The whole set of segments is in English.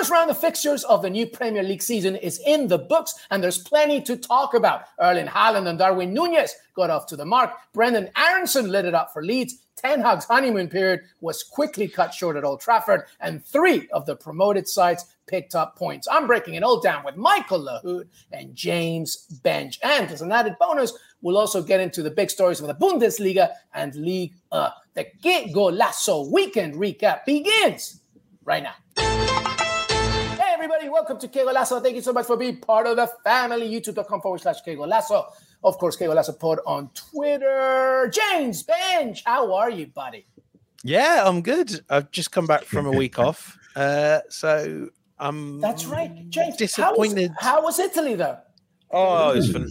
First round of fixtures of the new Premier League season is in the books, and there's plenty to talk about. Erling Haaland and Darwin Nunez got off to the mark. Brenden Aaronson lit it up for Leeds. Ten Hag's honeymoon period was quickly cut short at Old Trafford, and three of the promoted sides picked up points. I'm breaking it all down with Michael Lahoud and James Benge. And as an added bonus, we'll also get into the big stories of the Bundesliga and Ligue. The Qué Golazo weekend recap begins right now. Hey everybody, welcome to Qué Golazo. Thank you so much for being part of the family. YouTube.com forward slash Qué Golazo. Of course, Qué Golazo Pod on Twitter. James Benge, how are you, buddy? Yeah, I'm good. I've just come back from a week off. Uh, so I'm That's right. James, disappointed. How was, how was Italy though? Oh, it's, fun.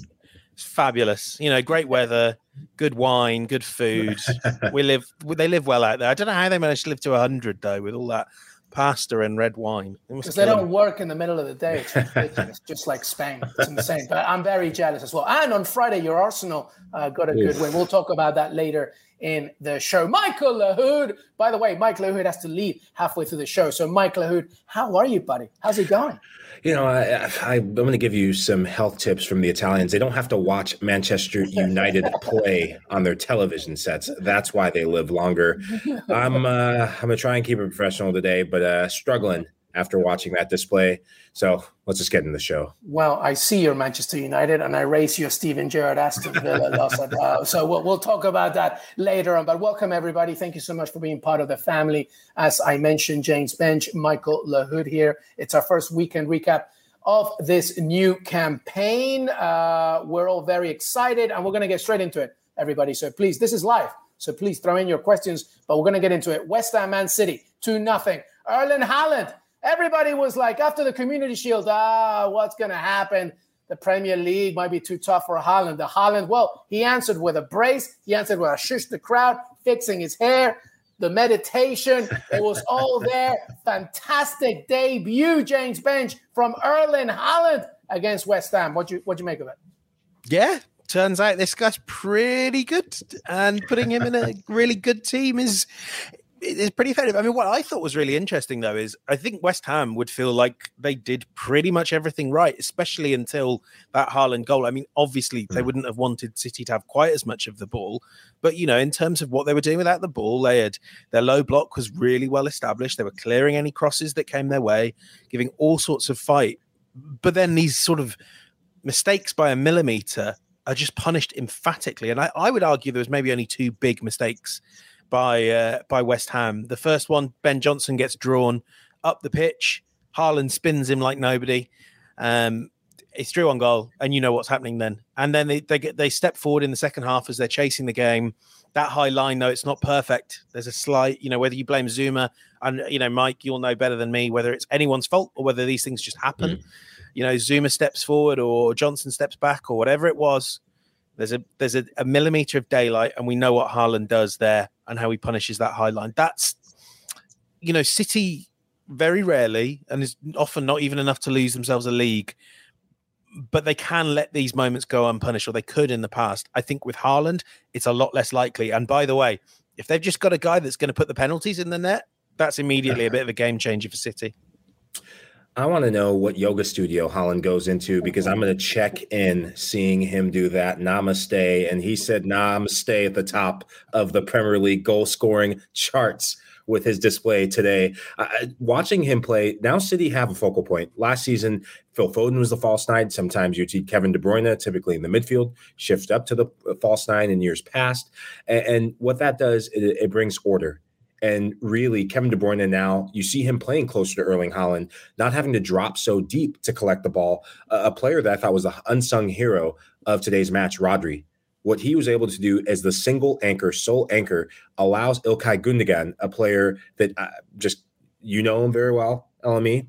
it's fabulous. You know, great weather, good wine, good food. we live they live well out there. I don't know how they managed to live to 100 though with all that pasta and red wine. Because they don't work in the middle of the day. It's ridiculous, just like Spain. It's insane. But I'm very jealous as well. And on Friday, your Arsenal uh, got a good win. We'll talk about that later in the show. Michael Lahoud. By the way, Mike Lahoud has to leave halfway through the show. So, Mike Lahoud, how are you, buddy? How's it going? You know, I, I, I'm going to give you some health tips from the Italians. They don't have to watch Manchester United play on their television sets. That's why they live longer. I'm uh, I'm going to try and keep it professional today, but uh, struggling after watching that display. So let's just get into the show. Well, I see you're Manchester United, and I race your Steven Gerrard Aston Villa loss. Uh, so we'll, we'll talk about that later on. But welcome everybody. Thank you so much for being part of the family. As I mentioned, James Benge, Michael Lahoud here. It's our first weekend recap of this new campaign. Uh, we're all very excited, and we're going to get straight into it, everybody. So please, this is live. So please throw in your questions, but we're going to get into it. West Ham Man City, 2 nothing. Erling Haaland. Everybody was like, after the Community Shield, ah, what's going to happen? The Premier League might be too tough for Haaland. The Haaland, well, he answered with a brace. He answered with a shush the crowd, fixing his hair, the meditation. It was all there. Fantastic debut, James Benge, from Erling Haaland against West Ham. What you what you make of it? Yeah, turns out this guy's pretty good, and putting him in a really good team is is pretty effective. I mean, what I thought was really interesting though is I think West Ham would feel like they did pretty much everything right, especially until that Haaland goal. I mean, obviously they hmm. wouldn't have wanted City to have quite as much of the ball, but you know, in terms of what they were doing without the ball, they had their low block was really well established. They were clearing any crosses that came their way, giving all sorts of fight. But then these sort of mistakes by a millimeter are just punished emphatically. And I, I would argue there was maybe only two big mistakes by uh, by West Ham. The first one, Ben Johnson gets drawn up the pitch. Haaland spins him like nobody. Um, it's through on goal, and you know what's happening then. And then they they get they step forward in the second half as they're chasing the game. That high line, though, it's not perfect. There's a slight, you know, whether you blame Zouma and you know Mike, you'll know better than me whether it's anyone's fault or whether these things just happen. You know, Zouma steps forward or Johnson steps back or whatever it was. There's a there's a, a millimeter of daylight, and we know what Haaland does there and how he punishes that high line. That's you know, City very rarely and is often not even enough to lose themselves a league, but they can let these moments go unpunished, or they could in the past. I think with Haaland, it's a lot less likely. And by the way, if they've just got a guy that's going to put the penalties in the net, that's immediately a bit of a game changer for City. I want to know what yoga studio Haaland goes into because I'm going to check in seeing him do that namaste. And he said namaste at the top of the Premier League goal scoring charts. with his display today. Uh, watching him play, now City have a focal point. Last season, Phil Foden was the false nine. Sometimes you'd see Kevin De Bruyne, typically in the midfield, shift up to the uh, false nine in years past. And, and what that does, it, it brings order. And really, Kevin De Bruyne now, you see him playing closer to Erling Haaland, not having to drop so deep to collect the ball. A player that I thought was the unsung hero of today's match, Rodri. What he was able to do as the single anchor, sole anchor, allows Ilkay Gundogan, a player that uh, just you know him very well, LME,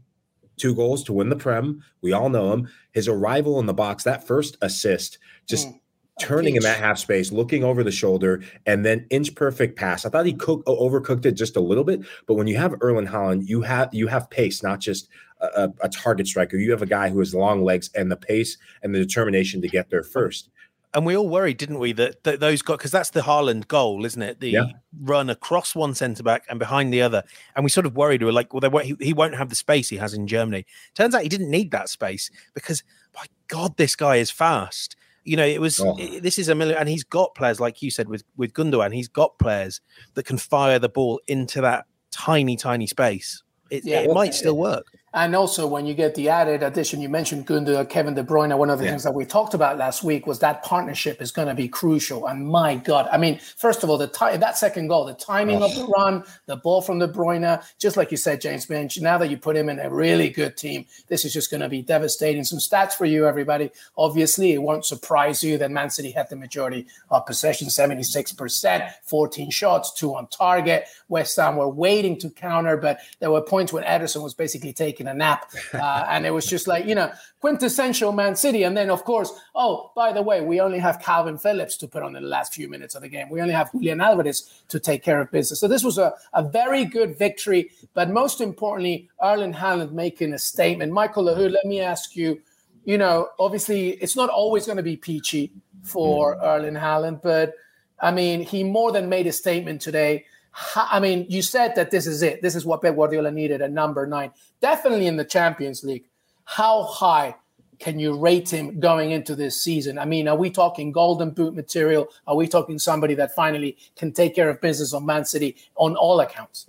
two goals to win the Prem. We all know him. His arrival in the box, that first assist, just mm turning in that half space, looking over the shoulder, and then inch perfect pass. I thought he cooked overcooked it just a little bit, but when you have Erling Haaland, you have you have pace, not just a, a, target striker. You have a guy who has long legs and the pace and the determination to get there first. And we all worried, didn't we, that, that those got because that's the Haaland goal, isn't it? The yeah. run across one centre back and behind the other, and we sort of worried. We were like, well, they, he, he won't have the space he has in Germany. Turns out he didn't need that space because, my God, this guy is fast. You know, it was oh. it, this is a million, and he's got players like you said with with Gundogan. He's got players that can fire the ball into that tiny, tiny space. It, yeah, it might still work. And also, when you get the added addition, you mentioned Gundogan, Kevin De Bruyne. One of the yeah. things that we talked about last week was that partnership is going to be crucial. And my God, I mean, first of all, the ti- that second goal, the timing oh. of the run, the ball from De Bruyne, just like you said, James Benge. Now that you put him in a really good team, this is just going to be devastating. Some stats for you, everybody. Obviously, it won't surprise you that Man City had the majority of possession, seventy-six percent, fourteen shots, two on target. West Ham were waiting to counter, but there were points when Ederson was basically taking taking a nap. Uh, and it was just like, you know, quintessential Man City. And then, of course, oh, by the way, we only have Calvin Phillips to put on in the last few minutes of the game. We only have Julian Alvarez to take care of business. So this was a, a very good victory. But most importantly, Erling Haaland making a statement. Michael Lahoud, let me ask you, you know, obviously it's not always going to be peachy for mm. Erling Haaland, but I mean, he more than made a statement today. I mean, you said that this is it. This is what Pep Guardiola needed at number nine. Definitely in the Champions League. How high can you rate him going into this season? I mean, are we talking golden boot material? Are we talking somebody that finally can take care of business on Man City on all accounts?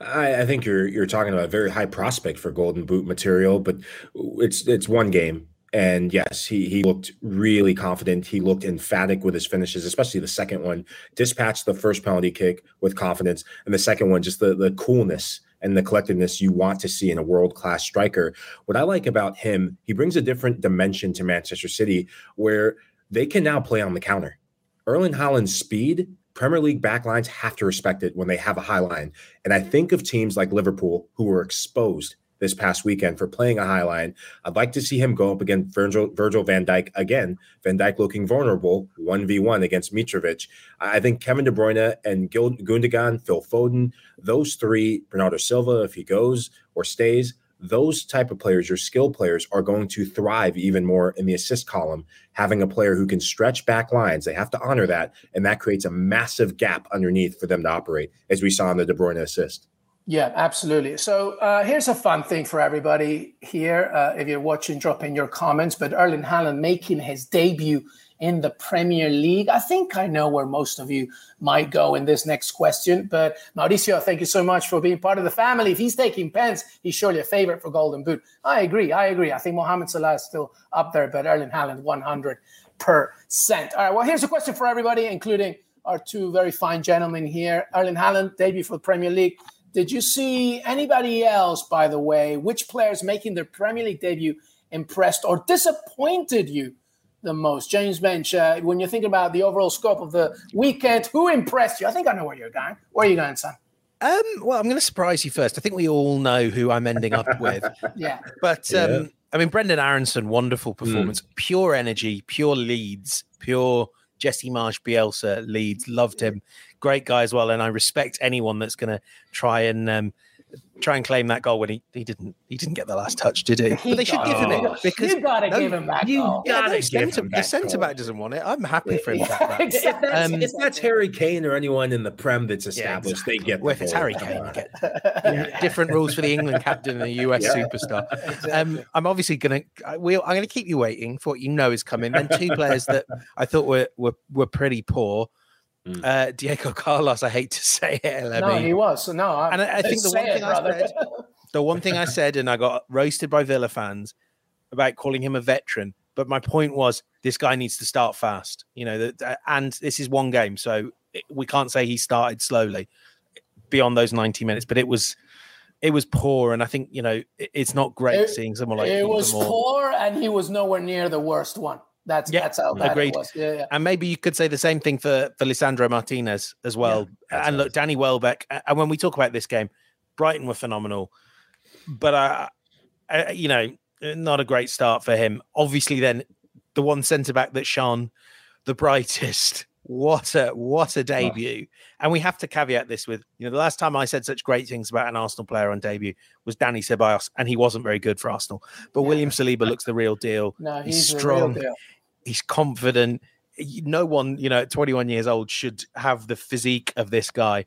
I, I, think you're you're talking about a very high prospect for golden boot material, but it's it's one game. And yes, he he looked really confident. He looked emphatic with his finishes, especially the second one. Dispatched the first penalty kick with confidence, and the second one, just the the coolness and the collectedness you want to see in a world class striker. What I like about him, he brings a different dimension to Manchester City where they can now play on the counter. Erling Haaland's speed, Premier League backlines have to respect it when they have a high line. And I think of teams like Liverpool who were exposed this past weekend for playing a high line. I'd like to see him go up against Virgil, Virgil van Dijk again. Van Dijk looking vulnerable, 1v1 against Mitrovic. I think Kevin De Bruyne and Gil, Gundogan, Phil Foden, those three, Bernardo Silva, if he goes or stays, those type of players, your skill players, are going to thrive even more in the assist column. Having a player who can stretch back lines, they have to honor that, and that creates a massive gap underneath for them to operate, as we saw in the De Bruyne assist. Yeah, absolutely. So uh, here's a fun thing for everybody here. Uh, if you're watching, drop in your comments. But Erling Haaland making his debut in the Premier League. I think I know where most of you might go in this next question. But Mauricio, thank you so much for being part of the family. If he's taking pens, he's surely a favorite for Golden Boot. I agree. I agree. I think Mohamed Salah is still up there, but Erling Haaland 100%. All right. Well, here's a question for everybody, including our two very fine gentlemen here. Erling Haaland, debut for the Premier League. Did you see anybody else, by the way? Which players making their Premier League debut impressed or disappointed you the most? James Benge, uh, when you think about the overall scope of the weekend, who impressed you? I think I know where you're going. Where are you going, son? Um, well, I'm going to surprise you first. I think we all know who I'm ending up with. yeah. But um, yeah. I mean, Brenden Aaronson, wonderful hmm. performance, mm. pure energy, pure Leeds, pure Jesse Marsch Bielsa Leeds. Loved him great guy as well, and I respect anyone that's going to try and um, try and claim that goal when he, he didn't he didn't get the last touch, did he? he but they should give him it because you gotta no, give him back. You goal. gotta yeah, give him The centre back doesn't want it. I'm happy for him. Yeah, exactly. if, that's, um, if that's Harry Kane or anyone in the Prem that's established, yeah, exactly. they get. Well, if it's Harry Kane, you get different rules for the England captain and the US superstar. Exactly. Um, I'm obviously gonna we I'm gonna keep you waiting for what you know is coming. Then two players that I thought were were were pretty poor Mm. Uh, Diego Carlos, I hate to say it. LME. No, he was. So no, I, and I, I think the one thing I said, the one thing I said, and I got roasted by Villa fans about calling him a veteran. But my point was, this guy needs to start fast. You know, that, and this is one game, so we can't say he started slowly beyond those ninety minutes. But it was it was poor, and I think you know it's not great it, seeing someone like it was poor, and he was nowhere near the worst one. That's yeah, that's how bad agreed. Yeah, yeah. And maybe you could say the same thing for for Lisandro Martinez as well. Yeah, and look, Danny Welbeck. And when we talk about this game, Brighton were phenomenal, but uh, uh, you know, not a great start for him. Obviously, then the one centre back that shone the brightest what a what a debut! Oh. And we have to caveat this with you know the last time I said such great things about an Arsenal player on debut was Danny Ceballos, and he wasn't very good for Arsenal. But yeah. William Saliba looks the real deal. No, he's, he's strong. He's confident. No one, you know, at 21 years old should have the physique of this guy.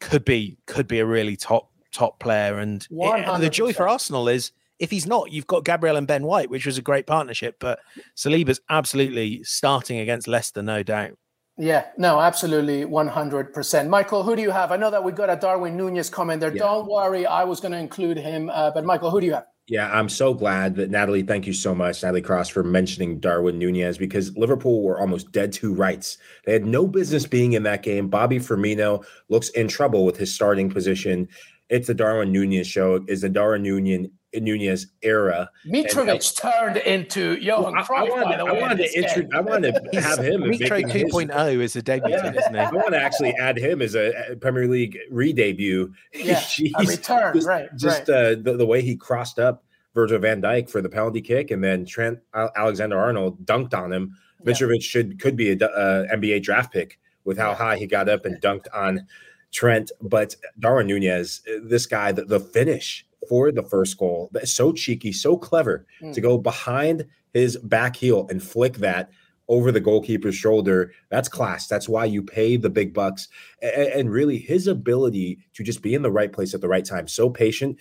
Could be could be a really top top player, and it, the joy for Arsenal is if he's not, you've got Gabriel and Ben White, which was a great partnership. But Saliba's absolutely starting against Leicester, no doubt. Yeah, no, absolutely, 100%. Michael, who do you have? I know that we got a Darwin Nunez comment there. Yeah. Don't worry, I was going to include him. Uh, but Michael, who do you have? Yeah, I'm so glad that Natalie, thank you so much, Natalie Cross, for mentioning Darwin Nunez because Liverpool were almost dead to rights. They had no business being in that game. Bobby Firmino looks in trouble with his starting position. It's the Darwin Nunez show. Is the Darwin Nunez Nunez era. Mitrovic turned into Johan well, Cruyff. I, wanted, by the way, I wanted to intro, I wanted to have him. Mitro 2.0 is a debut, yeah. isn't it? I want to actually add him as a Premier League re-debut. Yeah, a return, just, right? Just right. Uh, the, the way he crossed up Virgil Van Dijk for the penalty kick, and then Trent Alexander Arnold dunked on him. Mitrovic should could be a uh, NBA draft pick with how high he got up and dunked on Trent. But Darwin Nunez, this guy, the, the finish for the first goal. So cheeky, so clever mm. to go behind his back heel and flick that over the goalkeeper's shoulder. That's class. That's why you pay the big bucks. And, really, his ability to just be in the right place at the right time, so patient,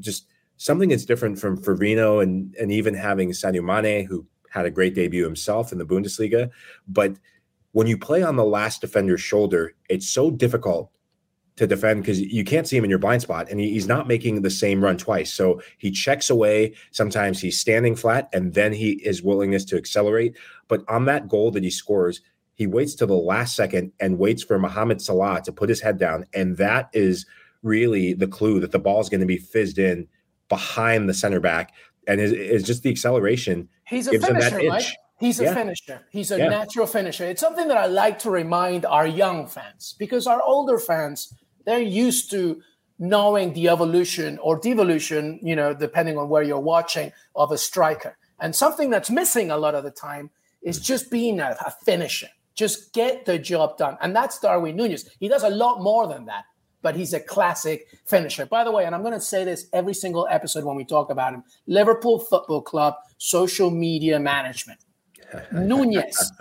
just something that's different from Firmino and and even having Sadio Mane, who had a great debut himself in the Bundesliga. But when you play on the last defender's shoulder, it's so difficult to defend because you can't see him in your blind spot and he, he's not making the same run twice. So he checks away. Sometimes he's standing flat and then he is willingness to accelerate. But on that goal that he scores, he waits to the last second and waits for Mohamed Salah to put his head down. And that is really the clue that the ball is going to be fizzed in behind the center back. And is just the acceleration. He's a finisher, right? He's a yeah. finisher. He's a yeah. natural finisher. It's something that I like to remind our young fans because our older fans they're used to knowing the evolution or devolution, you know, depending on where you're watching of a striker. And something that's missing a lot of the time is mm. just being a, a finisher. Just get the job done. And that's Darwin Nunez. He does a lot more than that, but he's a classic finisher. By the way, and I'm going to say this every single episode when we talk about him Liverpool Football Club social media management. Nunez,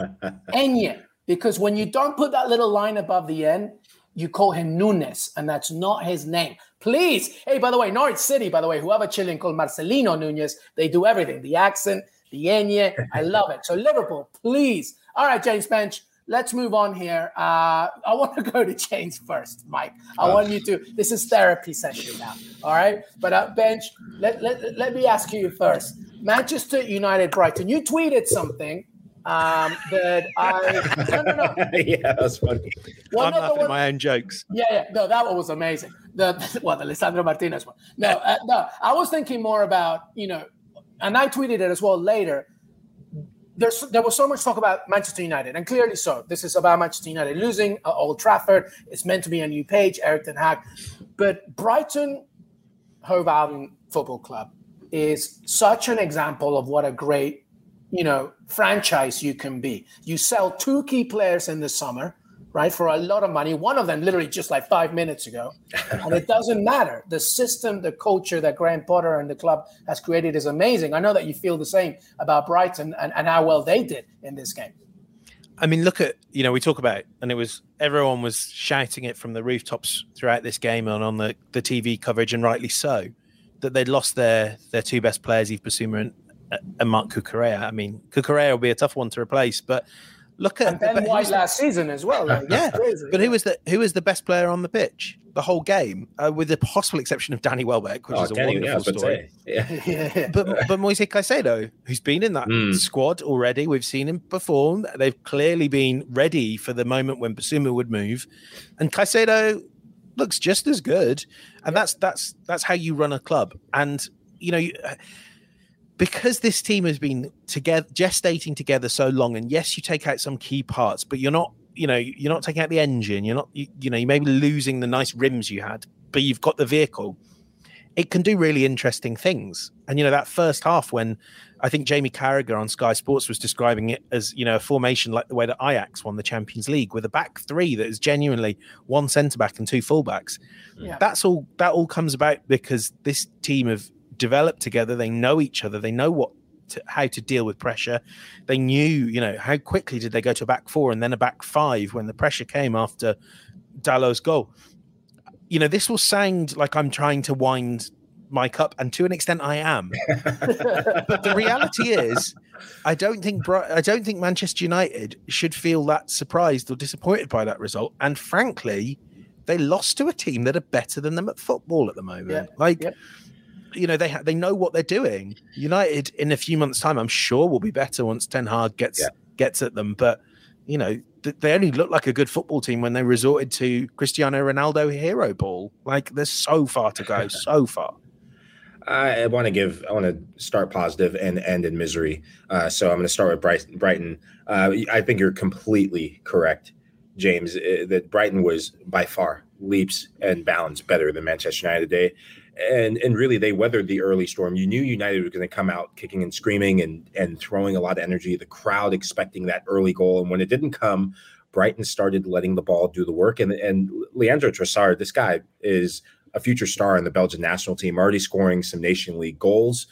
Enya. Because when you don't put that little line above the end, you call him Nunes, and that's not his name. Please. Hey, by the way, Norwich City, by the way, whoever Chilean called Marcelino Nunez, they do everything the accent, the enye. I love it. So, Liverpool, please. All right, James Benge, let's move on here. Uh, I want to go to James first, Mike. I want you to, this is therapy session now. All right. But, uh, Benge, let, let, let me ask you first Manchester United Brighton, you tweeted something um, that I no no no yeah that's funny. One I'm laughing at my own jokes. Yeah, yeah, no, that one was amazing. The well, the Lisandro Martinez one. No, uh, no, I was thinking more about you know, and I tweeted it as well later. There's there was so much talk about Manchester United, and clearly so. This is about Manchester United losing uh, Old Trafford. It's meant to be a new page, Erik ten Hag, but Brighton Hove Albion Football Club is such an example of what a great you know franchise you can be. You sell two key players in the summer, right, for a lot of money. One of them literally just like five minutes ago, and it doesn't matter. The system, the culture that Graham Potter and the club has created is amazing. I know that you feel the same about Brighton and, and how well they did in this game. I mean, look at you know we talk about it, and it was everyone was shouting it from the rooftops throughout this game and on the the TV coverage, and rightly so, that they'd lost their their two best players, Yves Bissouma and and Marc Cucurella. I mean, Cucurella will be a tough one to replace, but Look at and Ben White last season as well. Like, yeah, crazy. but who was the who was the best player on the pitch the whole game, uh, with the possible exception of Danny Welbeck, which Oh, is a Kenny, yeah, I wonderful was about to story. Yeah. yeah. But but Moise Caicedo, who's been in that Mm. squad already, we've seen him perform. They've clearly been ready for the moment when Bissouma would move, and Caicedo looks just as good. And that's that's that's how you run a club. And you know. You, because this team has been together gestating together so long and yes you take out some key parts but you're not you know you're not taking out the engine. You're not you, you know you may be losing the nice rims you had but you've got the vehicle. It can do really interesting things. And you know that first half when i think jamie carragher on sky sports was describing it as you know a formation like the way that ajax won the champions league with a back three that is genuinely one centre back and two fullbacks hmm. Yeah. that's all that all comes about because this team have developed together. They know each other. They know what to, how to deal with pressure. They knew you know how quickly did they go to a back four and then a back five when the pressure came after Dallow's goal. You know this will sound like i'm trying to wind my cup, and to an extent i am. But the reality is i don't think i don't think manchester united should feel that surprised or disappointed by that result. And frankly they lost to a team that are better than them at football at the moment. Yeah, like yeah. You know they ha- they know what they're doing united in a few months time i'm sure will be better once ten hag gets Yeah. gets at them but you know th- they only look like a good football team when they resorted to cristiano ronaldo hero ball like there's so far to go so far I want to give. I want to start positive and end in misery. Uh, so I'm going to start with Brighton. Brighton. Uh, I think you're completely correct, James. uh, That Brighton was by far leaps and bounds better than Manchester United today, and and really they weathered the early storm. You knew United was going to come out kicking and screaming and and throwing a lot of energy. The crowd expecting that early goal, and when it didn't come, Brighton started letting the ball do the work. And and Leandro Trossard, this guy is a future star in the Belgian national team, already scoring some Nation League goals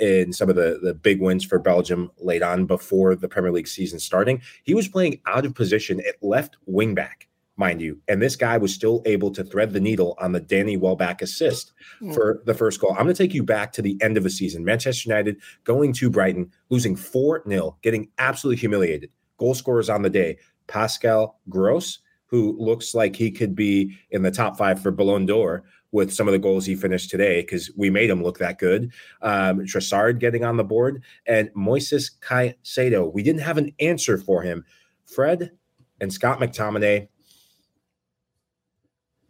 in some of the, the big wins for Belgium late on before the Premier League season starting. He was playing out of position at left wing back, mind you. And this guy was still able to thread the needle on the Danny Welbeck assist for the first goal. I'm going to take you back to the end of the season. Manchester United going to Brighton, losing 4 0, getting absolutely humiliated. Goal scorers on the day Pascal Gross, who looks like he could be in the top five for Ballon d'Or with some of the goals he finished today because we made him look that good. Um, Trossard getting on the board and Moises Caicedo. We didn't have an answer for him. Fred and Scott McTominay.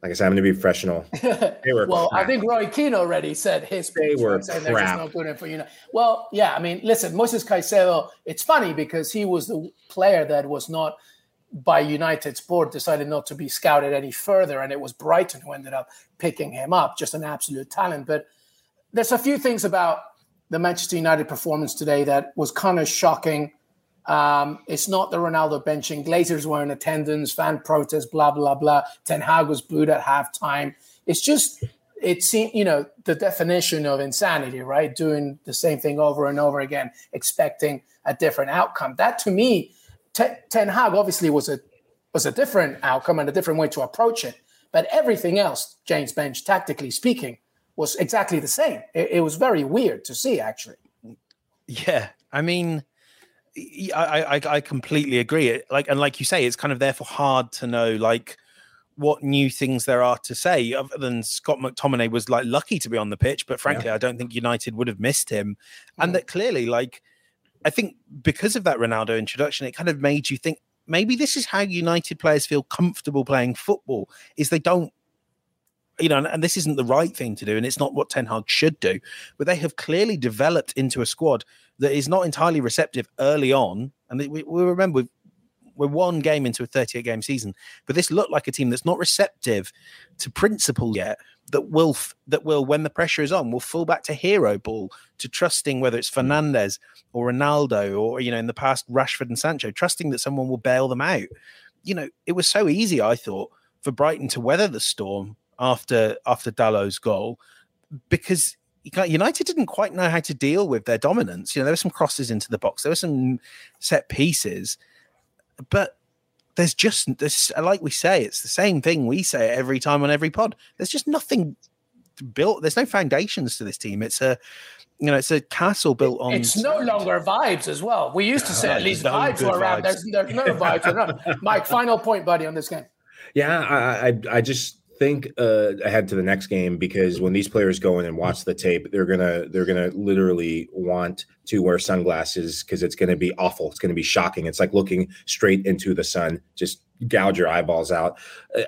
Like I said, I'm going to be professional. Well, I think Roy Keane already said his They were they're just crap. not good enough for you know. Well, yeah, I mean, listen, Moses Caicedo. It's funny because he was the player that was not by United's board decided not to be scouted any further, and it was Brighton who ended up picking him up. Just an absolute talent. But there's a few things about the Manchester United performance today that was kind of shocking. Um, it's not the Ronaldo benching. Glazers were in attendance, fan protests, blah blah blah. Ten Hag was booed at halftime. It's just it seemed you know the definition of insanity, right? Doing the same thing over and over again, expecting a different outcome. That to me, Te- Ten Hag obviously was a was a different outcome and a different way to approach it. But everything else, James Benge, tactically speaking, was exactly the same. It, it was very weird to see, actually. Yeah, I mean, I, I I completely agree. It like and like you say, it's kind of therefore hard to know like what new things there are to say other than Scott McTominay was like lucky to be on the pitch, but frankly, I don't think United would have missed him, and that clearly like I think because of that Ronaldo introduction, it kind of made you think maybe this is how United players feel comfortable playing football is they don't you know, and, and this isn't the right thing to do, and it's not what Ten Hag should do. But they have clearly developed into a squad that is not entirely receptive early on. And we, we remember we're one game into a 38 game season, but this looked like a team that's not receptive to principle yet. That will that will when the pressure is on will fall back to hero ball to trusting whether it's hmm. Fernandes or Ronaldo or you know in the past Rashford and Sancho trusting that someone will bail them out. You know it was so easy I thought for Brighton to weather the storm after after Dallow's goal because United didn't quite know how to deal with their dominance. You know, there were some crosses into the box, there were some set pieces, but there's just this, like we say, it's the same thing we say every time on every pod. There's just nothing built. There's no foundations to this team. It's a you know, it's a castle built on. It's no longer vibes as well. We used to say at least no vibes were around. There's, there's no vibes. Around. Mike, final point, buddy, on this game. Yeah, I, I, I just think uh, ahead to the next game because when these players go in and watch the tape, they're gonna they're gonna literally want to wear sunglasses because it's gonna be awful. It's gonna be shocking. It's like looking straight into the sun, just gouge your eyeballs out.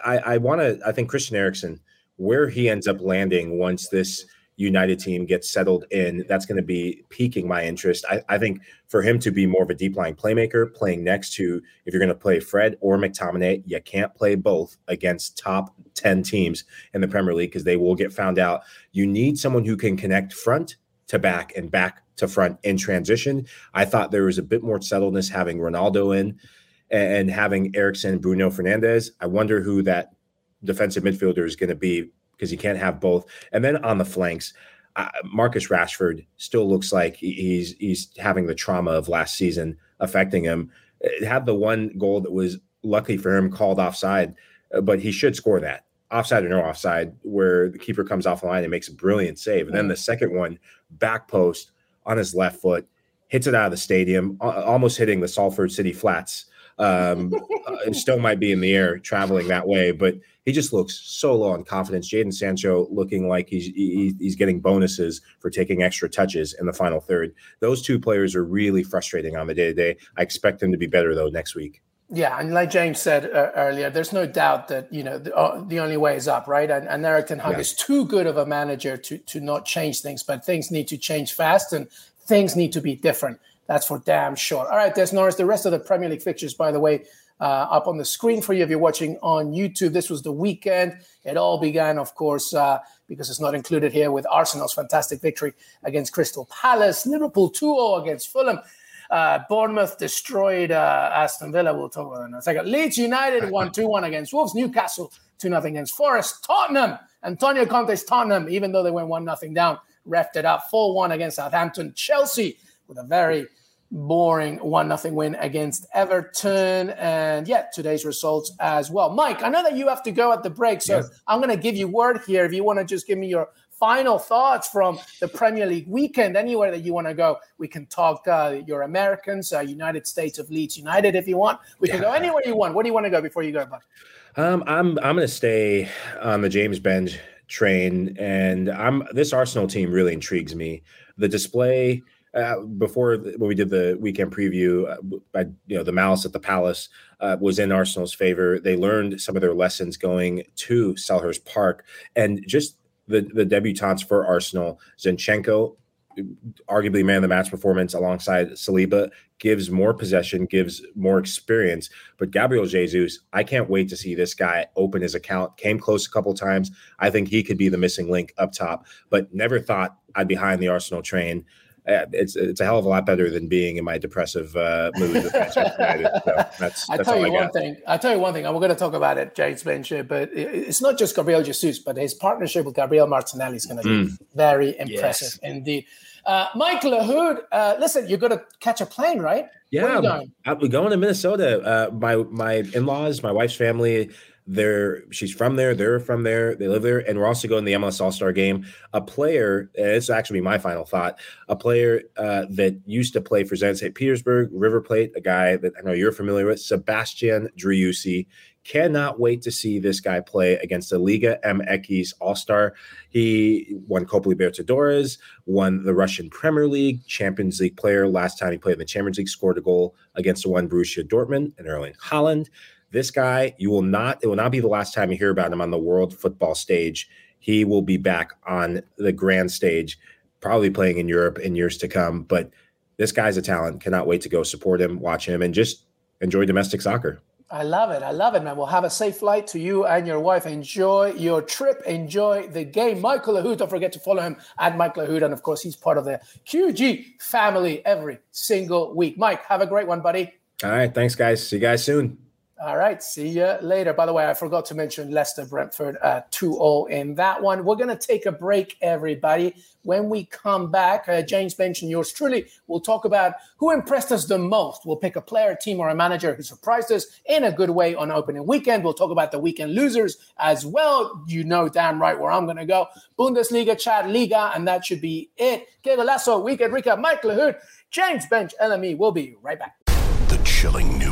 I, I want to. I think Christian Eriksen, where he ends up landing once this United team gets settled in, that's going to be piquing my interest. I, I, think for him to be more of a deep line playmaker, playing next to, if you're going to play Fred or McTominay, you can't play both against top 10 teams in the Premier League because they will get found out. You need someone who can connect front to back and back to front in transition. I thought there was a bit more settledness having Ronaldo in and having Eriksen, Bruno Fernandes. I wonder who that defensive midfielder is going to be because you can't have both. And then on the flanks, uh, Marcus Rashford still looks like he's he's having the trauma of last season affecting him. It had the one goal that was lucky for him called offside, uh, but he should score that offside or no offside, where the keeper comes off the line and makes a brilliant save. And then the second one, back post on his left foot, hits it out of the stadium, almost hitting the Salford City flats. Um, uh, still might be in the air traveling that way, but he just looks so low on confidence. Jadon Sancho looking like he's he's getting bonuses for taking extra touches in the final third. Those two players are really frustrating on the day to day. I expect them to be better though next week. Yeah, and like James said uh, earlier, there's no doubt that you know the, uh, the only way is up, right? And, and Erik Ten Hag yeah. is too good of a manager to to not change things, but things need to change fast, and things need to be different. That's for damn sure. All right, Des Norris. The rest of the Premier League fixtures, by the way, uh, up on the screen for you if you're watching on YouTube. This was the weekend. It all began, of course, uh, because it's not included here with Arsenal's fantastic victory against Crystal Palace, Liverpool 2 0 against Fulham. Uh, Bournemouth destroyed uh, Aston Villa. We'll talk about that in a second. Leeds United won 2 1 against Wolves. Newcastle 2 0 against Forest. Tottenham, Antonio Conte's Tottenham, even though they went 1 0 down, refed it up 4 1 against Southampton. Chelsea with a very boring one nothing win against Everton. And yeah, today's results as well. Mike, I know that you have to go at the break, so yes. I'm going to give you word here. If you want to just give me your final thoughts from the Premier League weekend, anywhere that you want to go, we can talk uh, your Americans, uh, United States of Leeds United, if you want. We can yeah. go anywhere you want. Where do you want to go before you go, Buck? Um, I'm I'm going to stay on the James Benge train, and I'm this Arsenal team really intrigues me. The display uh, before when we did the weekend preview, uh, you know, the malice at the palace uh, was in Arsenal's favor. They learned some of their lessons going to Selhurst Park, and just the the debutantes for Arsenal, Zinchenko, arguably man of the match performance alongside Saliba, gives more possession, gives more experience. But Gabriel Jesus, I can't wait to see this guy open his account. Came close a couple times. I think he could be the missing link up top, but never thought I'd be behind the Arsenal train. Uh, it's it's a hell of a lot better than being in my depressive uh, mood with Manchester United. So that's, that's I tell you I one thing. I tell you one thing. I'm going to talk about it, James Benge, but it's not just Gabriel Jesus, but his partnership with Gabriel Martinelli is going to be mm. very impressive yes. indeed. Uh, Mike Lahoud, uh, listen, you're going to catch a plane, right? Yeah, going? we're going to Minnesota. Uh, my my in laws, my wife's family, they're she's from there, they're from there, they live there, and we're also going to the MLS All Star game. A player, it's actually my final thought, a player uh, that used to play for Zenit St. Petersburg, River Plate, a guy that I know you're familiar with, Sebastian Driussi. Cannot wait to see this guy play against the Liga MX All Star. He won Copa Libertadores, won the Russian Premier League, Champions League player. Last time he played in the Champions League, scored a goal against the one Borussia Dortmund and Erling Haaland. This guy, you will not, it will not be the last time you hear about him on the world football stage. He will be back on the grand stage, probably playing in Europe in years to come. But this guy's a talent. Cannot wait to go support him, watch him, and just enjoy domestic soccer. I love it. I love it, man. We'll have a safe flight to you and your wife. Enjoy your trip. Enjoy the game. Michael Lahoud, don't forget to follow him at Michael Lahoud. And of course, he's part of the QG family every single week. Mike, have a great one, buddy. All right. Thanks, guys. See you guys soon. All right. See you later. By the way, I forgot to mention Leicester Brentford uh, 2 0 in that one. We're going to take a break, everybody. When we come back, uh, James mentioned yours truly. We'll talk about who impressed us the most. We'll pick a player, a team, or a manager who surprised us in a good way on opening weekend. We'll talk about the weekend losers as well. You know damn right where I'm going to go. Bundesliga, chat, Liga, and that should be it. Que Golazo, weekend recap, Mike Lahoud, James Benge, LME. We'll be right back the chilling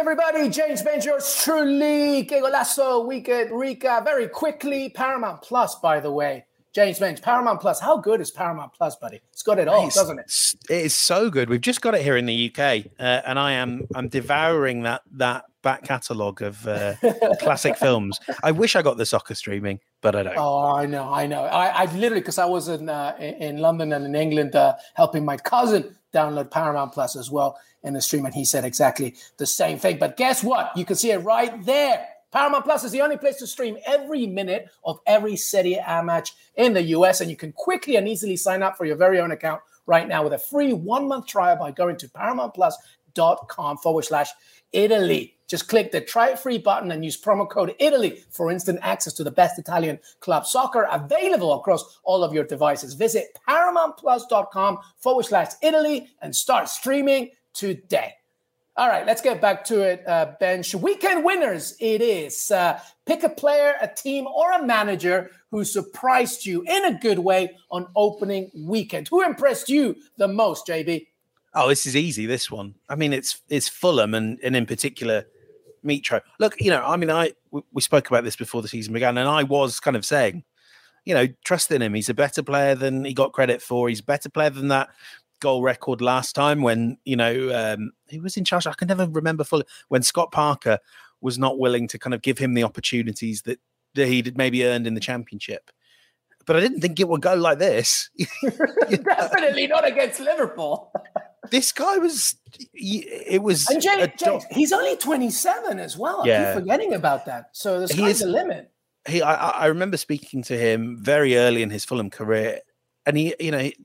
Everybody. James Bengers, truly, Que Golazo, Weekend Rica. Very quickly, Paramount Plus, by the way. James Benge, Paramount Plus. How good is Paramount Plus, buddy? It's got it all, it's, doesn't it? It is so good. We've just got it here in the UK, uh, and I am I'm devouring that that back catalogue of uh, classic films. I wish I got the soccer streaming, but I don't. Oh, I know, I know. I, I literally because I was in uh, in London and in England uh, helping my cousin download Paramount Plus as well in the stream, and he said exactly the same thing. But guess what? You can see it right there. Paramount Plus is the only place to stream every minute of every Serie A match in the US, and you can quickly and easily sign up for your very own account right now with a free one month trial by going to paramountplus.com forward slash Italy. Just click the try it free button and use promo code Italy for instant access to the best Italian club soccer available across all of your devices. Visit paramountplus.com forward slash Italy and start streaming today. All right, let's get back to it, uh, Benge. Weekend winners, it is. Uh, pick a player, a team, or a manager who surprised you in a good way on opening weekend. Who impressed you the most, JB? Oh, this is easy. This one. I mean, it's it's Fulham and and in particular Mitro. Look, you know, I mean, I we spoke about this before the season began, and I was kind of saying, you know, trust in him. He's a better player than he got credit for. He's a better player than that goal record last time when you know um, he was in charge. I can never remember fully when Scott Parker was not willing to kind of give him the opportunities that, that he'd maybe earned in the championship. But I didn't think it would go like this. Definitely not against Liverpool. This guy was. It was. And James, James, he's only twenty-seven as well. Yeah. I keep forgetting about that. So the sky's the limit. He, I, I remember speaking to him very early in his Fulham career, and he, you know, he,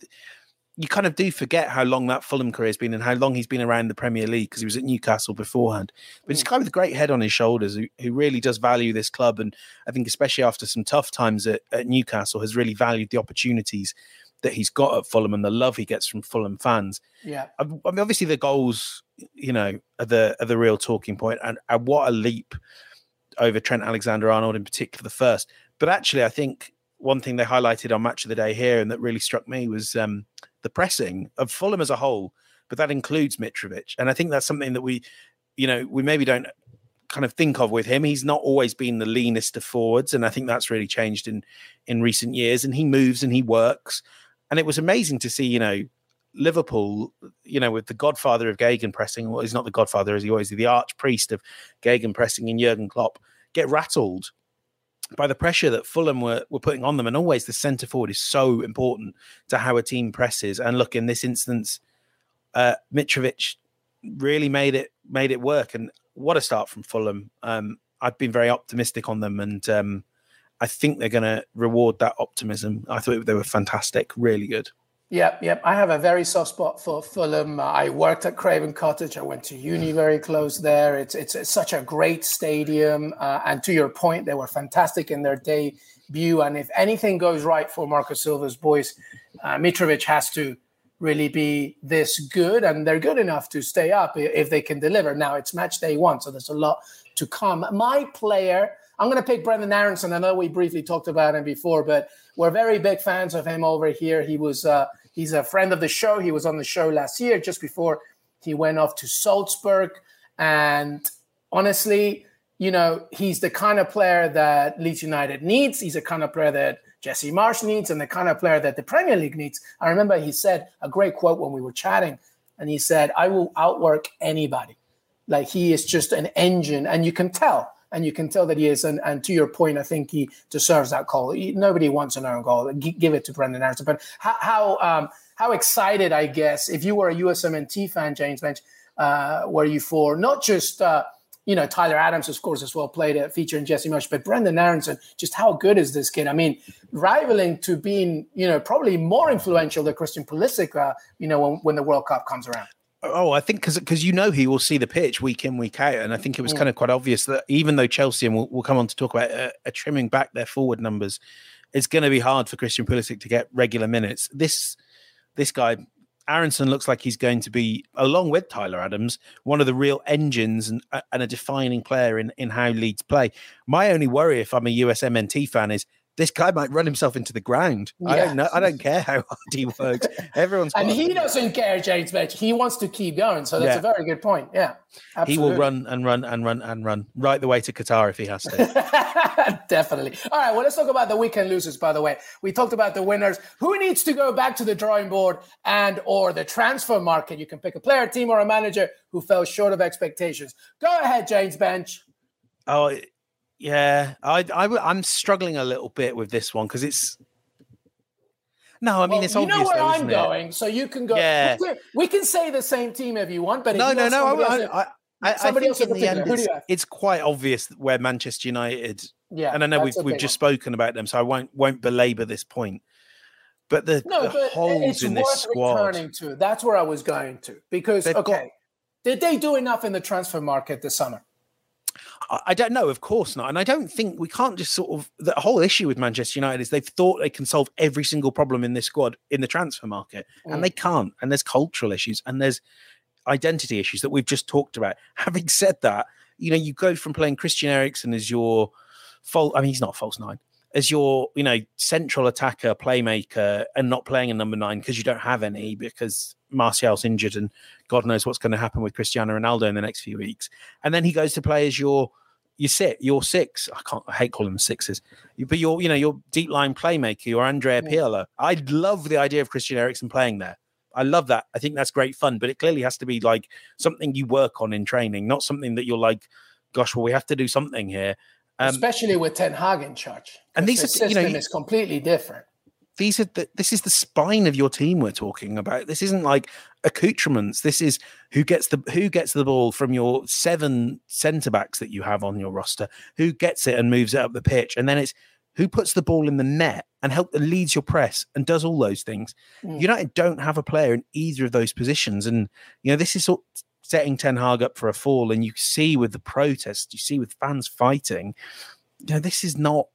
you kind of do forget how long that Fulham career has been and how long he's been around the Premier League because he was at Newcastle beforehand. But he's kind of a great head on his shoulders who, who really does value this club. And I think, especially after some tough times at, at Newcastle, has really valued the opportunities that he's got at Fulham and the love he gets from Fulham fans. Yeah. I, mean, obviously, the goals, you know, are the, are the real talking point. And, and what a leap over Trent Alexander Arnold, in particular, the first. But actually, I think one thing they highlighted on Match of the Day here and that really struck me was. Um, the pressing of Fulham as a whole, but that includes Mitrovic. And I think that's something that we, you know, we maybe don't kind of think of with him. He's not always been the leanest of forwards, and I think that's really changed in in recent years. And he moves and he works, and it was amazing to see, you know, Liverpool, you know, with the godfather of gegenpressing, well, he's not the godfather, as he always the archpriest of gegenpressing in Jurgen Klopp, get rattled by the pressure that Fulham were, were putting on them. And always the centre forward is so important to how a team presses. And look, in this instance, uh, Mitrovic really made it made it work. And what a start from Fulham. Um, I've been very optimistic on them, and um, I think they're going to reward that optimism. I thought they were fantastic, really good. Yep, yep. I have a very soft spot for Fulham. I worked at Craven Cottage. I went to uni very close there. It's it's, it's such a great stadium. Uh, and to your point, they were fantastic in their debut. And if anything goes right for Marco Silva's boys, uh, Mitrovic has to really be this good, and they're good enough to stay up if they can deliver. Now it's match day one, so there's a lot to come. My player, I'm going to pick Brenden Aaronson. I know we briefly talked about him before, but we're very big fans of him over here. He was uh, he's a friend of the show. He was on the show last year, just before he went off to Salzburg, and honestly, you know, he's the kind of player that Leeds United needs. He's the kind of player that Jesse Marsch needs and the kind of player that the Premier League needs. I remember he said a great quote when we were chatting, and he said, I will outwork anybody. Like he is just an engine, and you can tell. And you can tell that he is. And, and to your point, I think he deserves that call. He, nobody wants an own goal. G- give it to Brenden Aaronson. But how how, um, how excited, I guess, if you were a USMNT fan, James Benge, uh, were you for not just uh, you know, Tyler Adams, of course, as well played a feature in Jesse Marsch, but Brenden Aaronson, just how good is this kid? I mean, rivaling to being, you know, probably more influential than Christian Pulisic, uh, you know, when, when the World Cup comes around. Oh, I think because because you know he will see the pitch week in week out, and I think it was mm. kind of quite obvious that even though Chelsea and we'll, we'll come on to talk about uh, a trimming back their forward numbers, it's going to be hard for Christian Pulisic to get regular minutes. This this guy Aaronson looks like he's going to be, along with Tyler Adams, one of the real engines and, uh, and a defining player in, in how Leeds play. My only worry, if I'm a USMNT fan, is this guy might run himself into the ground. Yeah. I don't know. I don't care how hard he works. Everyone's and he doesn't care, James Mitch. He wants to keep going. So that's yeah. a very good point. Yeah, absolutely. he will run and run and run and run right the way to Qatar if he has to. Definitely. All right. Well, let's talk about the weekend losers. By the way, we talked about the winners. Who needs to go back to the drawing board and or the transfer market? You can pick a player, team, or a manager who fell short of expectations. Go ahead, James Benge. Oh, yeah, I, I am struggling a little bit with this one because it's. No, I mean well, it's obvious. You know where though, I'm going, so you can go. Yeah. we can say the same team if you want, but no, no, no. I, I, I, somebody else in the end, it's, it's, quite obvious where Manchester United. Yeah, and I know we've we've just one. spoken about them, so I won't won't belabor this point. But the, no, the but holes in this squad. Returning to that's where I was going to because They've okay, got, did they do enough in the transfer market this summer? I don't know, of course not. And I don't think we can't just sort of the whole issue with Manchester United is they've thought they can solve every single problem in this squad in the transfer market, mm. and they can't. And there's cultural issues and there's identity issues that we've just talked about. Having said that, you know, you go from playing Christian Eriksen as your fault. I mean, he's not false nine as your you know central attacker playmaker and not playing a number nine because you don't have any because Martial's injured and God knows what's going to happen with Cristiano Ronaldo in the next few weeks. And then he goes to play as your you sit your six. I can't. I hate calling them sixes, but your you know your deep line playmaker, your Andrea Pirlo. I love the idea of Christian Eriksen playing there. I love that. I think that's great fun, but it clearly has to be like something you work on in training, not something that you're like, gosh, well, we have to do something here. Um, Especially with Ten Hag in charge. And these the are, system you know, is completely different these are the, this is the spine of your team we're talking about. This isn't like accoutrements. This is who gets the who gets the ball from your seven centre backs that you have on your roster. Who gets it and moves it up the pitch, and then it's who puts the ball in the net and help leads your press and does all those things. Mm. United don't have a player in either of those positions, and you know this is sort setting Ten Hag up for a fall. And you see with the protests, you see with fans fighting. You know this is not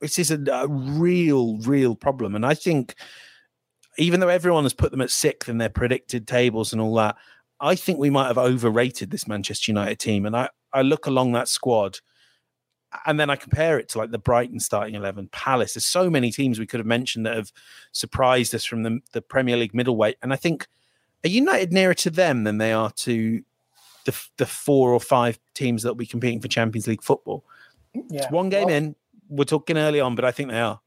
this is a, a real, real problem. And I think even though everyone has put them at sixth in their predicted tables and all that, I think we might have overrated this Manchester United team. And I, I look along that squad and then I compare it to like the Brighton starting 11, Palace. There's so many teams we could have mentioned that have surprised us from the, the Premier League middleweight. And I think are United nearer to them than they are to the, the four or five teams that will be competing for Champions League football? Yeah. It's one game well, in we're talking early on, but I think they are.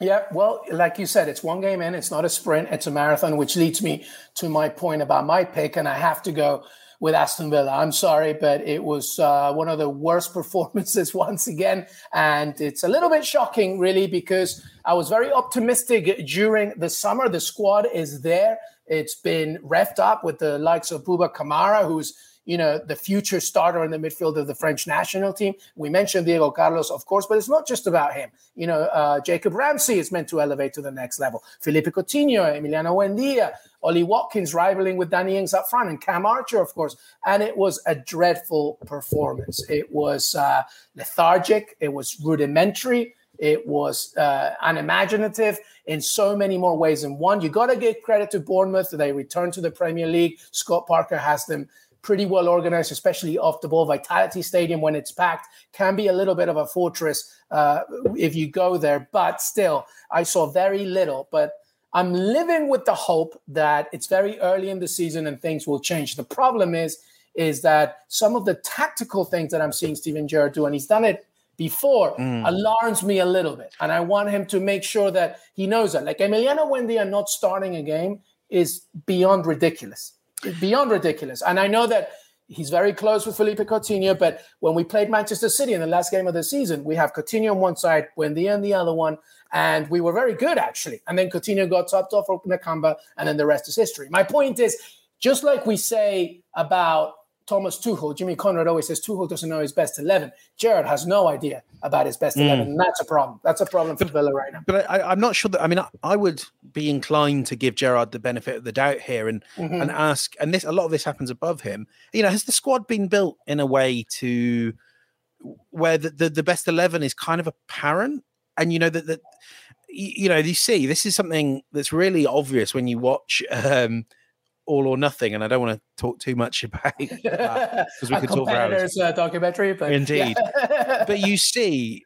Yeah, well, like you said, it's one game in. It's not a sprint. It's a marathon, which leads me to my point about my pick, and I have to go with Aston Villa. I'm sorry, but it was uh, one of the worst performances once again, and it's a little bit shocking, really, because I was very optimistic during the summer. The squad is there. It's been reffed up with the likes of Bouba Kamara, who's you know, the future starter in the midfield of the French national team. We mentioned Diego Carlos, of course, but it's not just about him. You know, uh, Jacob Ramsey is meant to elevate to the next level. Felipe Coutinho, Emiliano Buendia, Ollie Watkins rivaling with Danny Ings up front, and Cam Archer, of course. And it was a dreadful performance. It was uh, lethargic. It was rudimentary. It was uh, unimaginative in so many more ways than one. You got to give credit to Bournemouth. They returned to the Premier League. Scott Parker has them pretty well organized, especially off the ball. Vitality Stadium, when it's packed, can be a little bit of a fortress uh, if you go there. But still, I saw very little. But I'm living with the hope that it's very early in the season and things will change. The problem is, is that some of the tactical things that I'm seeing Steven Gerrard do, and he's done it before, mm. alarms me a little bit. And I want him to make sure that he knows that. Like Emiliano Buendia not starting a game is beyond ridiculous. It's beyond ridiculous. And I know that he's very close with Felipe Coutinho, but when we played Manchester City in the last game of the season, we have Coutinho on one side, Buendia on the other one, and we were very good actually. And then Coutinho got topped off for Nakamba, and then the rest is history. My point is, just like we say about Thomas Tuchel, Jimmy Conrad always says Tuchel doesn't know his best 11. Gerrard has no idea about his best 11. Mm. And that's a problem. That's a problem for but, Villa right now. But I, am not sure that, I mean, I, I, would be inclined to give Gerrard the benefit of the doubt here and, mm-hmm. and ask, and this, a lot of this happens above him. You know, has the squad been built in a way to where the, the, the best 11 is kind of apparent? And, you know, that, that, you know, you see, this is something that's really obvious when you watch um, all or nothing, and I don't want to talk too much about because we could talk for hours. Uh, documentary, but indeed. Yeah. but you see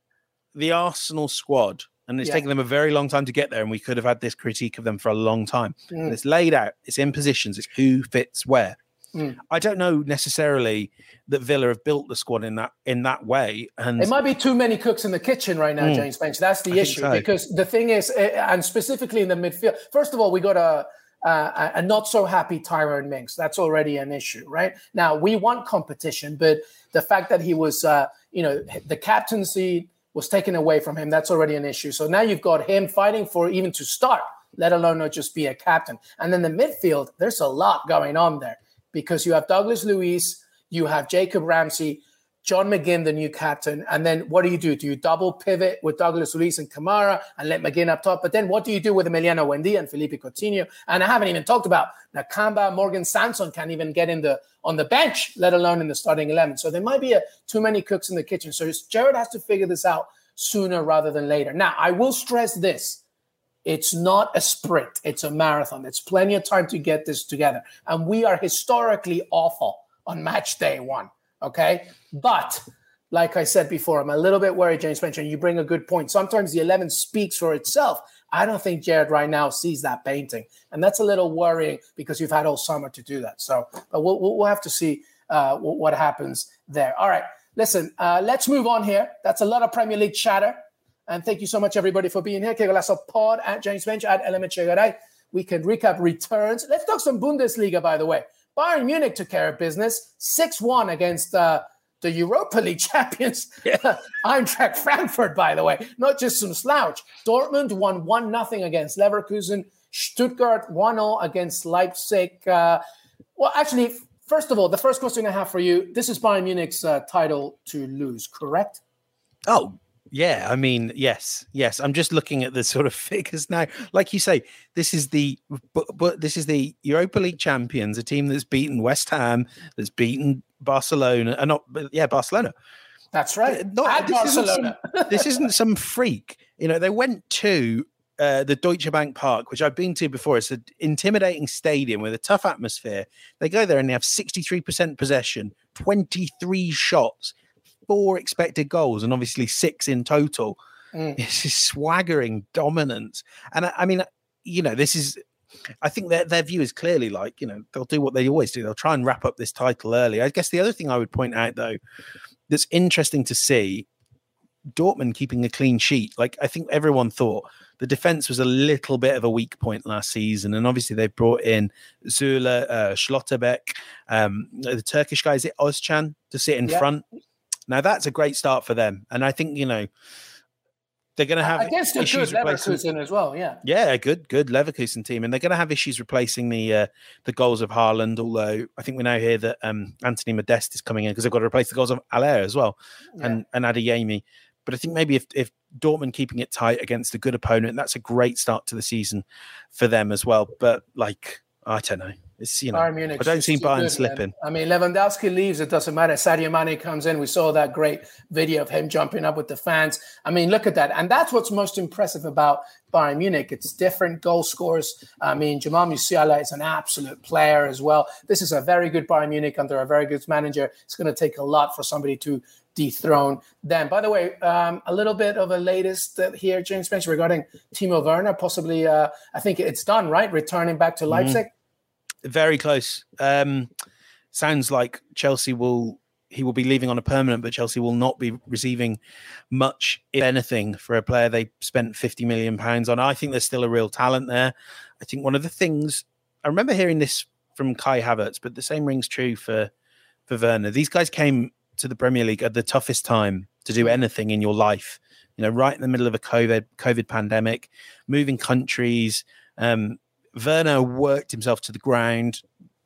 the Arsenal squad, and it's yeah. taken them a very long time to get there, and we could have had this critique of them for a long time. Mm. And it's laid out, it's in positions, it's who fits where. Mm. I don't know necessarily that Villa have built the squad in that in that way, and it might be too many cooks in the kitchen right now, mm. James Benge. That's the I issue so. because the thing is, eh, and specifically in the midfield. First of all, we got a uh, a not so happy Tyrone Mings. That's already an issue, right? Now we want competition, but the fact that he was, uh, you know, the captaincy was taken away from him, that's already an issue. So now you've got him fighting for even to start, let alone not just be a captain. And then the midfield, there's a lot going on there because you have Douglas Luiz, you have Jacob Ramsey, John McGinn, the new captain. And then what do you do? Do you double pivot with Douglas Luiz and Kamara and let McGinn up top? But then what do you do with Emiliano Buendia and Felipe Coutinho? And I haven't even talked about Nakamba, Morgan Sanson can't even get in the on the bench, let alone in the starting 11. So there might be a, too many cooks in the kitchen. So Gerrard has to figure this out sooner rather than later. Now, I will stress this. It's not a sprint. It's a marathon. It's plenty of time to get this together. And we are historically awful on match day one. Okay. But like I said before, I'm a little bit worried, James mentioned you bring a good point. Sometimes the 11 speaks for itself. I don't think Gerrard right now sees that painting. And that's a little worrying because you've had all summer to do that. So, but we'll, we'll have to see uh, what happens there. All right. Listen, uh, let's move on here. That's a lot of Premier League chatter. And thank you so much, everybody, for being here. Que Golazo Pod at James Benge at Element We can recap returns. Let's talk some Bundesliga, by the way. Bayern Munich took care of business 6 1 against uh, the Europa League champions, yeah. Eintracht Frankfurt, by the way, not just some slouch. Dortmund won 1 0 against Leverkusen. Stuttgart 1 0 against Leipzig. Uh, well, actually, first of all, the first question I have for you this is Bayern Munich's uh, title to lose, correct? Oh, yeah, I mean, yes, yes. I'm just looking at the sort of figures now. Like you say, this is the but, but this is the Europa League champions, a team that's beaten West Ham, that's beaten Barcelona, and uh, not yeah, Barcelona. That's right. Not, this Barcelona. Isn't some, this isn't some freak. You know, they went to uh, the Deutsche Bank Park, which I've been to before. It's an intimidating stadium with a tough atmosphere. They go there and they have 63% possession, 23 shots four expected goals and obviously six in total. Mm. It's just swaggering dominance. And I, I mean, you know, this is I think their their view is clearly like, you know, they'll do what they always do. They'll try and wrap up this title early. I guess the other thing I would point out though, that's interesting to see, Dortmund keeping a clean sheet. Like I think everyone thought the defense was a little bit of a weak point last season, and obviously they brought in Süle, uh, Schlotterbeck, um, the Turkish guy is it Ozcan to sit in yeah. front. Now that's a great start for them, and I think you know they're going to have against a good Leverkusen as well. Yeah, yeah, good, good Leverkusen team, and they're going to have issues replacing the uh, the goals of Haaland. Although I think we now hear that um, Anthony Modeste is coming in because they've got to replace the goals of Haller as well, yeah. and and Adeyemi. But I think maybe if if Dortmund keeping it tight against a good opponent, that's a great start to the season for them as well. But like I don't know, It's you know, Munich, I don't see Bayern good, slipping. Man. I mean, Lewandowski leaves, it doesn't matter. Sadio Mane comes in. We saw that great video of him jumping up with the fans. I mean, look at that, and that's what's most impressive about Bayern Munich. It's different goal scores. I mean, Jamal Musiala is an absolute player as well. This is a very good Bayern Munich under a very good manager. It's going to take a lot for somebody to dethrone them. By the way, um, a little bit of a latest uh, here, James Benge, regarding Timo Werner. Possibly, uh, I think it's done, right? Returning back to mm-hmm. Leipzig. Mm-hmm. Very close. Um, sounds like Chelsea will he will be leaving on a permanent, but Chelsea will not be receiving much, if anything, for a player they spent 50 million pounds on. I think there's still a real talent there. I think one of the things I remember hearing this from Kai Havertz, but the same rings true for for Werner. These guys came to the Premier League at the toughest time to do anything in your life. You know, right in the middle of a COVID COVID pandemic, moving countries. Um, Werner worked himself to the ground.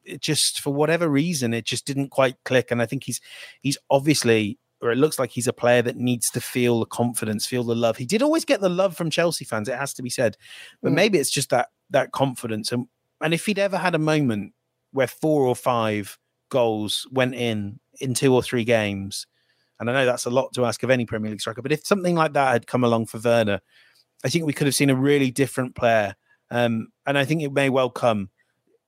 It just for whatever reason, it just didn't quite click. And I think he's he's obviously, or it looks like he's a player that needs to feel the confidence, feel the love. He did always get the love from Chelsea fans. It has to be said, but mm. maybe it's just that that confidence. And and if he'd ever had a moment where four or five goals went in in two or three games. And I know that's a lot to ask of any Premier League striker, but if something like that had come along for Werner, I think we could have seen a really different player. Um, and I think it may well come,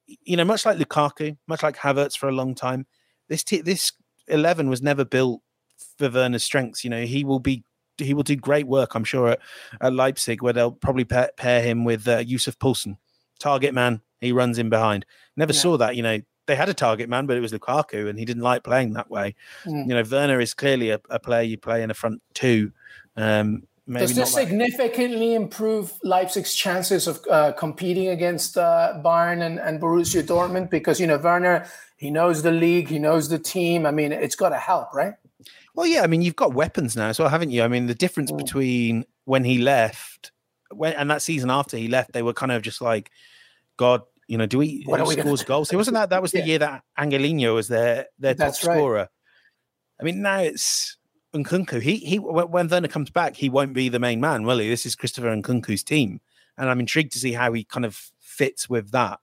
you know, much like Lukaku, much like Havertz for a long time. This t- this eleven was never built for Werner's strengths. You know, he will be he will do great work, I'm sure, at, at Leipzig, where they'll probably pair, pair him with uh, Yussuf Poulsen, target man. He runs in behind. Never yeah. saw that, you know they had a target man, but it was Lukaku, and he didn't like playing that way. Mm. You know, Werner is clearly a, a, player you play in a front two. Um, Does this like- significantly improve Leipzig's chances of uh, competing against uh, Bayern and, and Borussia Dortmund? Because you know Werner, he knows the league, he knows the team. I mean, it's got to help, right? Well, yeah. I mean, you've got weapons now as well, haven't you? I mean, the difference mm. between when he left, when and that season after he left, they were kind of just like, God, you know, do we what who scores gonna... goals? It wasn't that that was the yeah. year that Angelino was their their That's top right. scorer. I mean, now it's Nkunku. He he when Werner comes back, he won't be the main man, will he? This is Christopher Nkunku's team, and I'm intrigued to see how he kind of fits with that.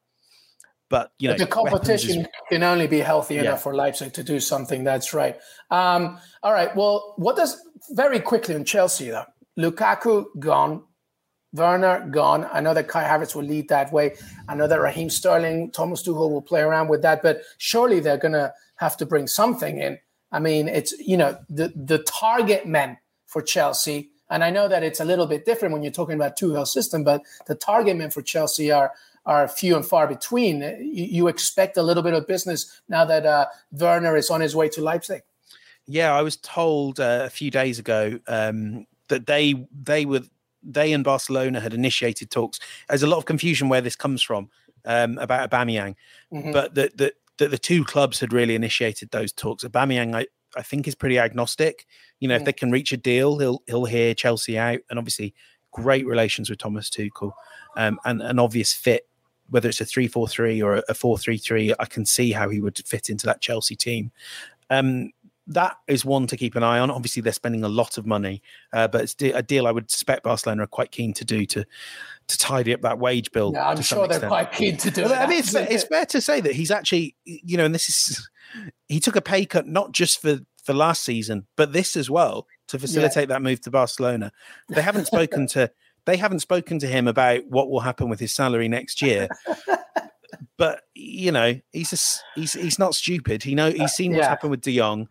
But you know, the competition is... can only be healthy yeah. enough for Leipzig to do something. That's right. Um, all right. Well, what does very quickly on Chelsea though? Lukaku gone, Werner gone. I know that Kai Havertz will lead that way. I know that Raheem Sterling, Thomas Tuchel will play around with that, but surely they're going to have to bring something in. I mean, it's you know the the target men for Chelsea, and I know that it's a little bit different when you're talking about Tuchel's system, but the target men for Chelsea are are few and far between. You, you expect a little bit of business now that uh, Werner is on his way to Leipzig. Yeah, I was told uh, a few days ago um, that they they were they and Barcelona had initiated talks. There's a lot of confusion where this comes from um, about Aubameyang, mm-hmm. but that the, the, the two clubs had really initiated those talks. Aubameyang, I, I think, is pretty agnostic. You know, mm-hmm. if they can reach a deal, he'll he'll hear Chelsea out, and obviously great relations with Thomas Tuchel, um, and an obvious fit. Whether it's a three-four-three or a four-three-three, I can see how he would fit into that Chelsea team. Um, that is one to keep an eye on. Obviously, they're spending a lot of money, uh, but it's a deal I would suspect Barcelona are quite keen to do to to tidy up that wage bill. Yeah, I'm sure they're quite keen to do well, it. I mean, it's, it's fair to say that he's actually, you know, and this is he took a pay cut not just for for last season, but this as well to facilitate yeah. that move to Barcelona. They haven't spoken to they haven't spoken to him about what will happen with his salary next year. but you know, he's just he's he's not stupid. He know he's seen what's yeah. happened with De Jong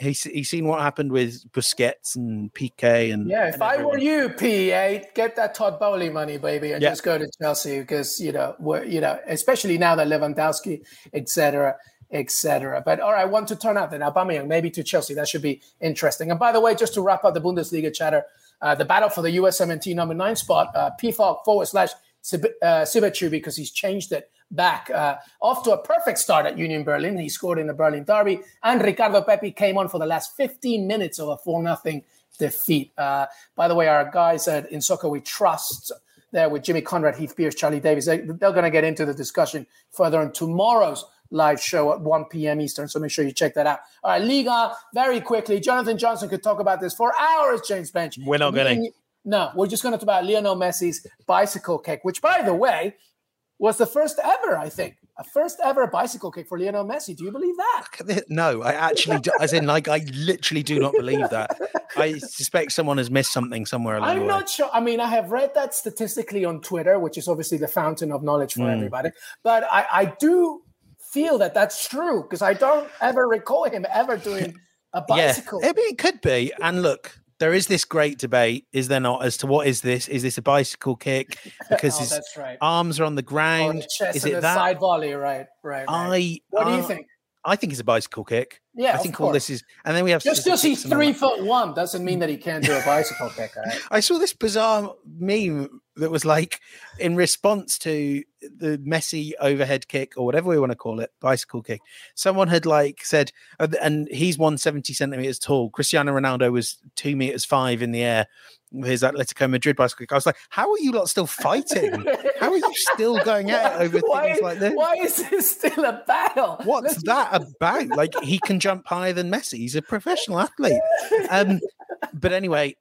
he's he's seen what happened with Busquets and Piqué and yeah. If and I were you, PA, get that Todd Boehly money, baby, and yeah. just go to Chelsea because you know we're you know especially now that Lewandowski, etc. Etc. But all right, one to turn out then Aubameyang maybe to Chelsea. That should be interesting. And by the way, just to wrap up the Bundesliga chatter, uh, the battle for the USMNT number nine spot, uh, Pefok forward slash Siebatcheu uh, because he's changed it back. Uh, off to a perfect start at Union Berlin. He scored in the Berlin Derby. And Ricardo Pepi came on for the last 15 minutes of a 4 0 defeat. Uh, by the way, our guys at In Soccer We Trust there with Jimmy Conrad, Heath Pearce, Charlie Davies, they, they're going to get into the discussion further on tomorrow's live show at 1 p.m. Eastern. So make sure you check that out. All right, Liga, very quickly. Jonathan Johnson could talk about this for hours, James Benge. We're not going to. No, we're just going to talk about Lionel Messi's bicycle kick, which, by the way, was the first ever, I think, a first ever bicycle kick for Lionel Messi. Do you believe that? No, I actually, do, as in, like, I literally do not believe that. I suspect someone has missed something somewhere along I'm the way. not sure. I mean, I have read that statistically on Twitter, which is obviously the fountain of knowledge for Mm. everybody. But I, I do feel that that's true because I don't ever recall him ever doing a bicycle. Yeah, I mean, it could be. And look, there is this great debate, is there not, as to what is this? Is this a bicycle kick? Because Oh, his right. arms are on the ground. the is it the that? side volley, right? Right. right. I. what do you uh, think? I think it's a bicycle kick. Yeah, I think all this is, and then we have Just because he's statistics and all three foot one doesn't mean that he can't do a bicycle kick. Right? I saw this bizarre meme that was like in response to the Messi overhead kick or whatever we want to call it, bicycle kick. Someone had like said, uh, and he's 170 centimeters tall. Cristiano Ronaldo was two meters five in the air his Atletico Madrid bicycle. I was like, how are you lot still fighting? How are you still going at it over why, things like this? why is this still a battle? What's that about? Like he can jump higher than Messi. He's a professional athlete. Um, but anyway,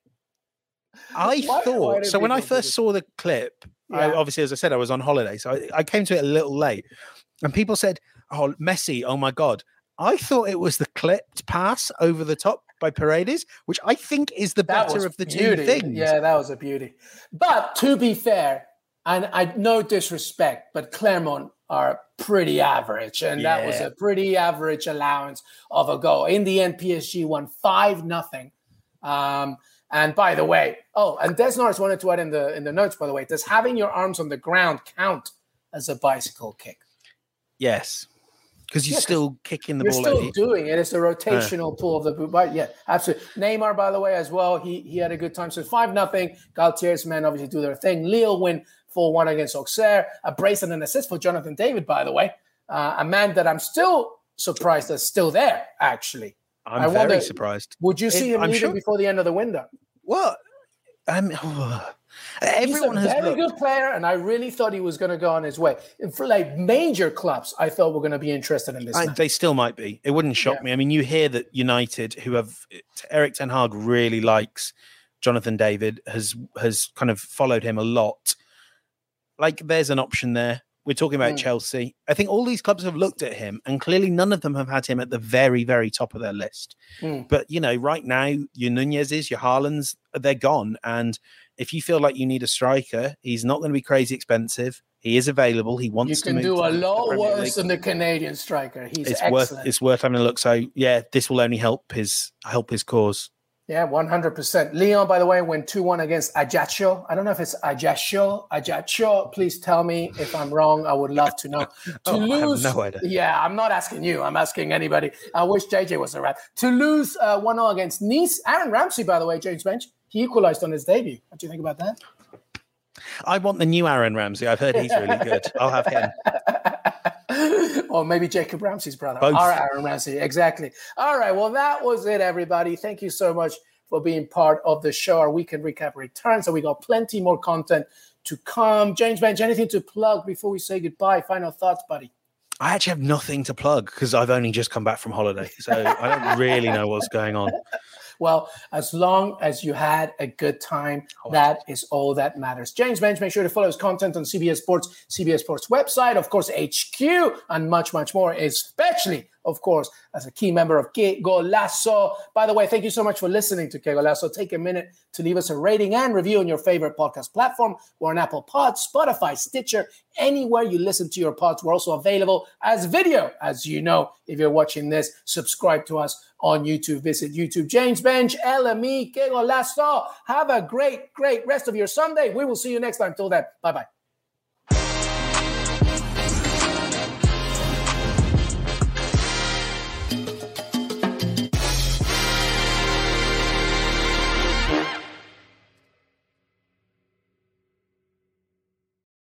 I Why- why thought do so when I first saw the clip. I, obviously, as I said, I was on holiday, so I, I came to it a little late, and people said, "Oh, Messi! Oh my god!" I thought it was the clipped pass over the top by Paredes, which I think is the That better of the beauty. two things. Yeah, that was a beauty. But to be fair, and I no disrespect, but Clermont are pretty average, and that was a pretty average allowance of a goal. In the end, PSG won five nothing. Um, and by the way, oh, and Des Norris wanted to add in the in the notes. By the way, does having your arms on the ground count as a bicycle kick? Yes, because you're Yeah, still kicking the You're ball. still at you. doing it. It's a rotational pull of the boot. But yeah, absolutely. Neymar, by the way, as well. He he had a good time. So five nothing. Galtier's men obviously do their thing. Lille win four one against Auxerre. A brace and an assist for Jonathan David, by the way. Uh, a man that I'm still surprised is still there. Actually, I'm I very wonder- surprised. would you see It- him I'm leaving sure- before the end of the window? Well, um, everyone He's a has very looked. good player, and I really thought he was going to go on his way. And for like major clubs, I thought were going to be interested in this. I, they still might be. It wouldn't shock Yeah. me. I mean, you hear that United, who have Erik Ten Hag, really likes Jonathan David, has has kind of followed him a lot. Like, there's an option there. We're talking about Mm. Chelsea. I think all these clubs have looked at him, and clearly none of them have had him at the very, very top of their list. Mm. But you know, right now, your Nunez's, your Haalands, they're gone. And if you feel like you need a striker, he's not going to be crazy expensive. He is available. He wants You to can move do a lot worse than the Canadian striker. He's it's excellent. worth it's worth having a look. So yeah, this will only help his help his cause. Yeah, one hundred percent. Lyon, by the way, went two one against Ajaccio. I don't know if it's Ajaccio. Ajaccio. Please tell me if I'm wrong. I would love to know. Oh, I have no idea. Yeah, I'm not asking you. I'm asking anybody. I wish JJ was around. Toulouse uh, one 0 against Nice. Aaron Ramsey, by the way, James Benge. He equalized on his debut. What do you think about that? I want the new Aaron Ramsey. I've heard he's really good. I'll have him. or maybe Jacob Ramsey's brother. Both. Our Aaron Ramsey, exactly. All right. Well, that was it, everybody. Thank you so much for being part of the show. Our weekend recap returns. So we got plenty more content to come. James Benge, anything to plug before we say goodbye? Final thoughts, buddy. I actually have nothing to plug because I've only just come back from holiday, so I don't really know what's going on. Well, as long as you had a good time, that is all that matters. James Benge, make sure to follow his content on CBS Sports, CBS Sports website, of course, HQ, and much, much more, especially, of course, as a key member of Que Golazo. By the way, thank you so much for listening to Que Golazo. Take a minute to leave us a rating and review on your favorite podcast platform. We're on Apple Pods, Spotify, Stitcher, anywhere you listen to your pods. We're also available as video, as you know. If you're watching this, subscribe to us on YouTube. Visit YouTube. James Benge, LME, Que Golazo. Have a great, great rest of your Sunday. We will see you next time. Till then, bye bye.